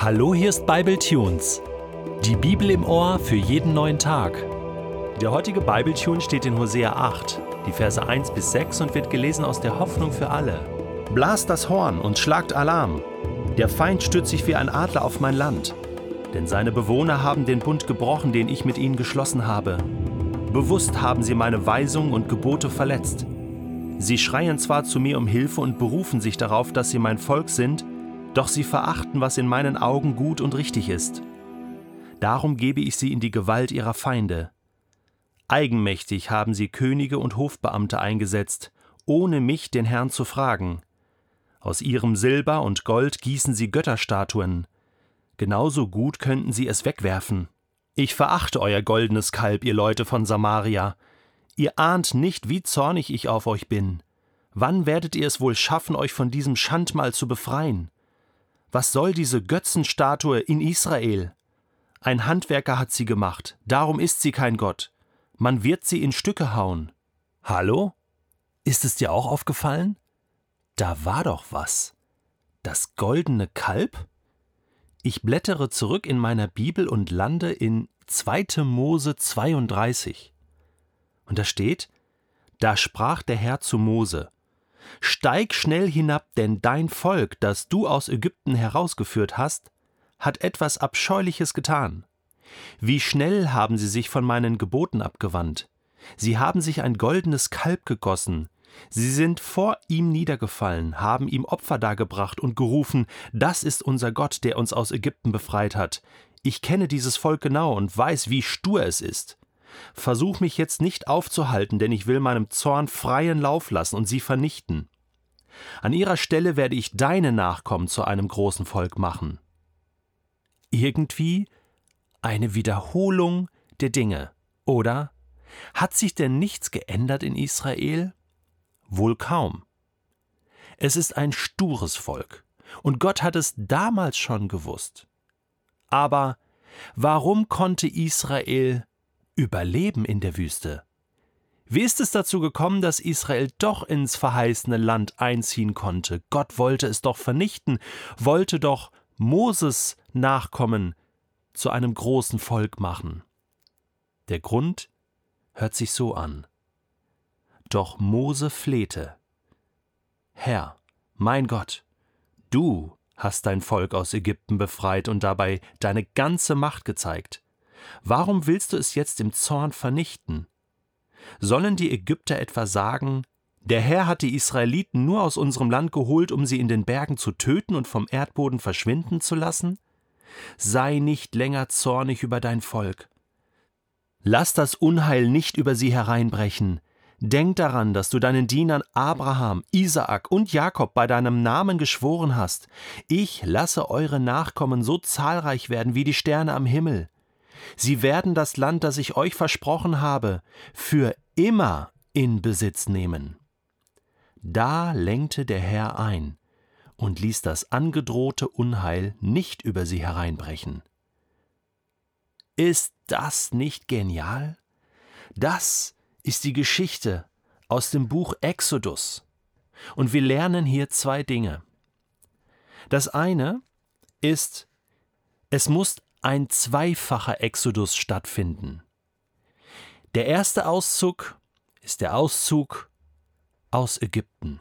Hallo, hier ist Bible Tunes. Die Bibel im Ohr für jeden neuen Tag. Der heutige Bible Tune steht in Hosea 8, die Verse 1 bis 6 und wird gelesen aus der Hoffnung für alle. Blast das Horn und schlagt Alarm. Der Feind stürzt sich wie ein Adler auf mein Land. Denn seine Bewohner haben den Bund gebrochen, den ich mit ihnen geschlossen habe. Bewusst haben sie meine Weisungen und Gebote verletzt. Sie schreien zwar zu mir um Hilfe und berufen sich darauf, dass sie mein Volk sind, doch sie verachten, was in meinen Augen gut und richtig ist. Darum gebe ich sie in die Gewalt ihrer Feinde. Eigenmächtig haben sie Könige und Hofbeamte eingesetzt, ohne mich, den Herrn, zu fragen. Aus ihrem Silber und Gold gießen sie Götterstatuen. Genauso gut könnten sie es wegwerfen. Ich verachte euer goldenes Kalb, ihr Leute von Samaria. Ihr ahnt nicht, wie zornig ich auf euch bin. Wann werdet ihr es wohl schaffen, euch von diesem Schandmal zu befreien? Was soll diese Götzenstatue in Israel? Ein Handwerker hat sie gemacht, darum ist sie kein Gott. Man wird sie in Stücke hauen. Hallo? Ist es dir auch aufgefallen? Da war doch was. Das goldene Kalb? Ich blättere zurück in meiner Bibel und lande in 2. Mose 32. Und da steht: Da sprach der Herr zu Mose: Steig schnell hinab, denn dein Volk, das du aus Ägypten herausgeführt hast, hat etwas Abscheuliches getan. Wie schnell haben sie sich von meinen Geboten abgewandt. Sie haben sich ein goldenes Kalb gegossen. Sie sind vor ihm niedergefallen, haben ihm Opfer dargebracht und gerufen, das ist unser Gott, der uns aus Ägypten befreit hat. Ich kenne dieses Volk genau und weiß, wie stur es ist. Versuch mich jetzt nicht aufzuhalten, denn ich will meinem Zorn freien Lauf lassen und sie vernichten. An ihrer Stelle werde ich deine Nachkommen zu einem großen Volk machen. Irgendwie eine Wiederholung der Dinge, oder? Hat sich denn nichts geändert in Israel? Wohl kaum. Es ist ein stures Volk, und Gott hat es damals schon gewusst. Aber warum konnte Israel Überleben in der Wüste. Wie ist es dazu gekommen, dass Israel doch ins verheißene Land einziehen konnte? Gott wollte es doch vernichten, wollte doch Moses Nachkommen zu einem großen Volk machen. Der Grund hört sich so an. Doch Mose flehte. Herr, mein Gott, du hast dein Volk aus Ägypten befreit und dabei deine ganze Macht gezeigt. Warum willst du es jetzt im Zorn vernichten? Sollen die Ägypter etwa sagen, der Herr hat die Israeliten nur aus unserem Land geholt, um sie in den Bergen zu töten und vom Erdboden verschwinden zu lassen? Sei nicht länger zornig über dein Volk. Lass das Unheil nicht über sie hereinbrechen. Denk daran, dass du deinen Dienern Abraham, Isaak und Jakob bei deinem Namen geschworen hast. Ich lasse eure Nachkommen so zahlreich werden wie die Sterne am Himmel. Sie werden das Land, das ich euch versprochen habe, für immer in Besitz nehmen. Da lenkte der Herr ein und ließ das angedrohte Unheil nicht über sie hereinbrechen. Ist das nicht genial? Das ist die Geschichte aus dem Buch Exodus. Und wir lernen hier zwei Dinge. Das eine ist, es muss ein zweifacher Exodus stattfinden. Der erste Auszug ist der Auszug aus Ägypten,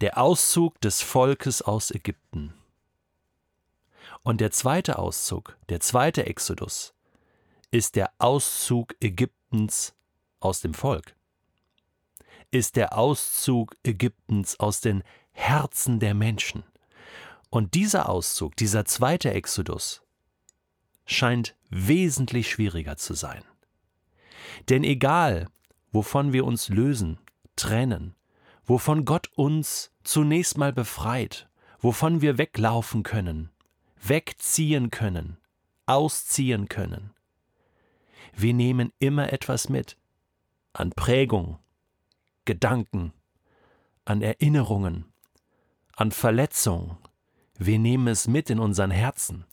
der Auszug des Volkes aus Ägypten. Und der zweite Auszug, der zweite Exodus, ist der Auszug Ägyptens aus dem Volk, ist der Auszug Ägyptens aus den Herzen der Menschen. Und dieser Auszug, dieser zweite Exodus, scheint wesentlich schwieriger zu sein. Denn egal, wovon wir uns lösen, trennen, wovon Gott uns zunächst mal befreit, wovon wir weglaufen können, wegziehen können, ausziehen können, wir nehmen immer etwas mit an Prägung, Gedanken, an Erinnerungen, an Verletzung, wir nehmen es mit in unseren Herzen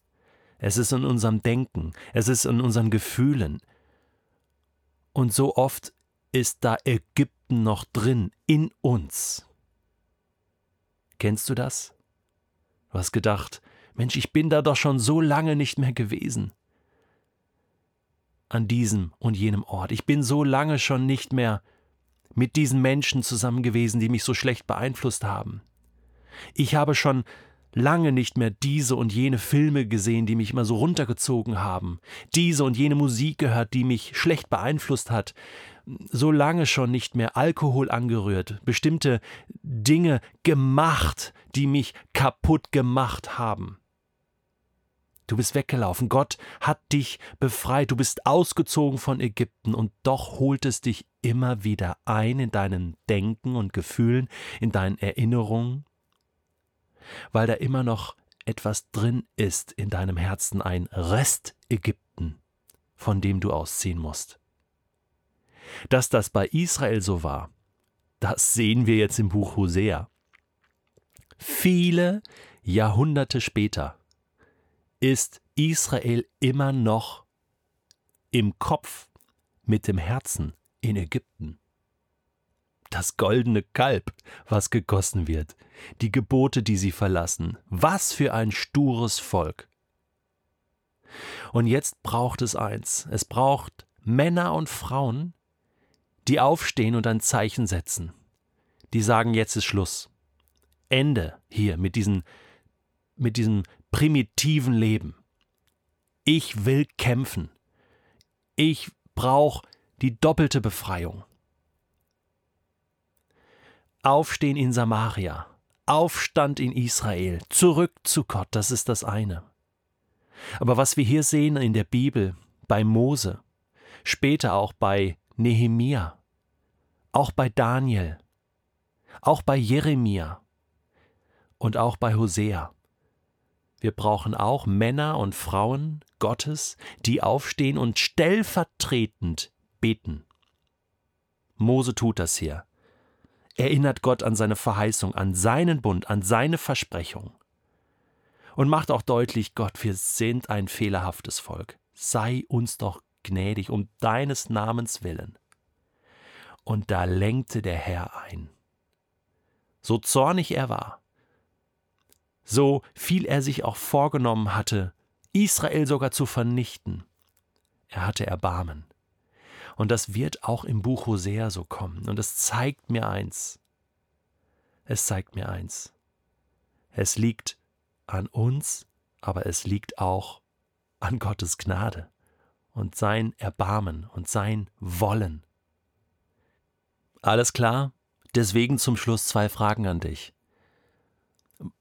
es ist in unserem Denken, es ist in unseren Gefühlen. Und so oft ist da Ägypten noch drin, in uns. Kennst du das? Du hast gedacht, Mensch, ich bin da doch schon so lange nicht mehr gewesen. An diesem und jenem Ort. Ich bin so lange schon nicht mehr mit diesen Menschen zusammen gewesen, die mich so schlecht beeinflusst haben. Ich habe schon lange nicht mehr diese und jene Filme gesehen, die mich immer so runtergezogen haben, diese und jene Musik gehört, die mich schlecht beeinflusst hat, so lange schon nicht mehr Alkohol angerührt, bestimmte Dinge gemacht, die mich kaputt gemacht haben. Du bist weggelaufen, Gott hat dich befreit, du bist ausgezogen von Ägypten. Und doch holt es dich immer wieder ein in deinen Denken und Gefühlen, in deinen Erinnerungen, weil da immer noch etwas drin ist in deinem Herzen, ein Rest Ägypten, von dem du ausziehen musst. Dass das bei Israel so war, das sehen wir jetzt im Buch Hosea. Viele Jahrhunderte später ist Israel immer noch im Kopf mit dem Herzen in Ägypten. Das goldene Kalb, was gegossen wird, die Gebote, die sie verlassen, was für ein stures Volk. Und jetzt braucht es eins, es braucht Männer und Frauen, die aufstehen und ein Zeichen setzen, die sagen, jetzt ist Schluss. Ende hier mit, diesen, mit diesem primitiven Leben. Ich will kämpfen. Ich brauche die doppelte Befreiung. Aufstehen in Samaria, Aufstand in Israel, zurück zu Gott, das ist das eine. Aber was wir hier sehen in der Bibel, bei Mose, später auch bei Nehemia, auch bei Daniel, auch bei Jeremia und auch bei Hosea. Wir brauchen auch Männer und Frauen Gottes, die aufstehen und stellvertretend beten. Mose tut das hier. Erinnert Gott an seine Verheißung, an seinen Bund, an seine Versprechung. Und macht auch deutlich, Gott, wir sind ein fehlerhaftes Volk. Sei uns doch gnädig um deines Namens willen. Und da lenkte der Herr ein. So zornig er war, so viel er sich auch vorgenommen hatte, Israel sogar zu vernichten, er hatte Erbarmen. Und das wird auch im Buch Hosea so kommen. Und es zeigt mir eins. Es zeigt mir eins. Es liegt an uns, aber es liegt auch an Gottes Gnade und sein Erbarmen und sein Wollen. Alles klar? Deswegen zum Schluss zwei Fragen an dich.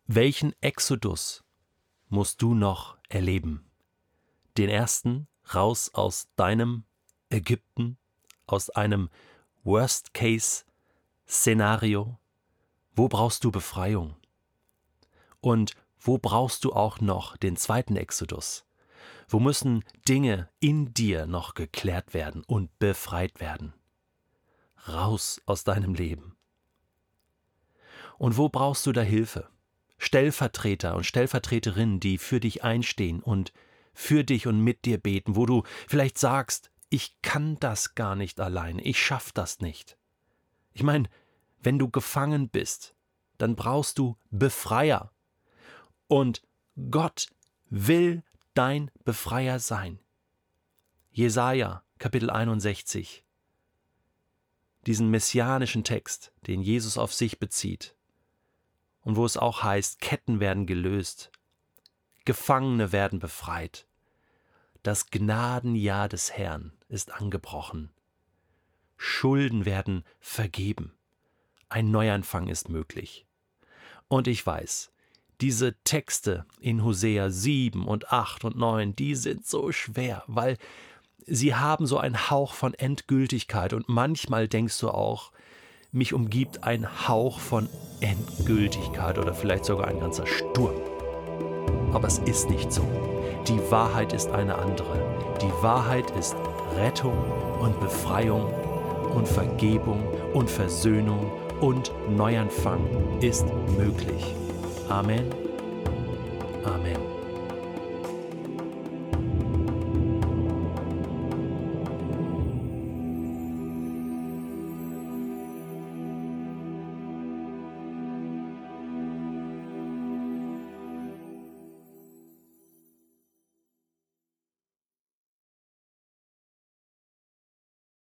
Welchen Exodus musst du noch erleben? Den ersten raus aus deinem Ägypten, aus einem Worst-Case-Szenario? Wo brauchst du Befreiung? Und wo brauchst du auch noch den zweiten Exodus? Wo müssen Dinge in dir noch geklärt werden und befreit werden? Raus aus deinem Leben. Und wo brauchst du da Hilfe? Stellvertreter und Stellvertreterinnen, die für dich einstehen und für dich und mit dir beten, wo du vielleicht sagst, ich kann das gar nicht allein, ich schaff das nicht. Ich meine, wenn du gefangen bist, dann brauchst du Befreier. Und Gott will dein Befreier sein. Jesaja, Kapitel 61. Diesen messianischen Text, den Jesus auf sich bezieht. Und wo es auch heißt, Ketten werden gelöst, Gefangene werden befreit. Das Gnadenjahr des Herrn ist angebrochen. Schulden werden vergeben. Ein Neuanfang ist möglich. Und ich weiß, diese Texte in Hosea 7 und 8 und 9, die sind so schwer, weil sie haben so einen Hauch von Endgültigkeit und manchmal denkst du auch, mich umgibt ein Hauch von Endgültigkeit oder vielleicht sogar ein ganzer Sturm. Aber es ist nicht so. Die Wahrheit ist eine andere. Die Wahrheit ist Rettung und Befreiung und Vergebung und Versöhnung und Neuanfang ist möglich. Amen. Amen.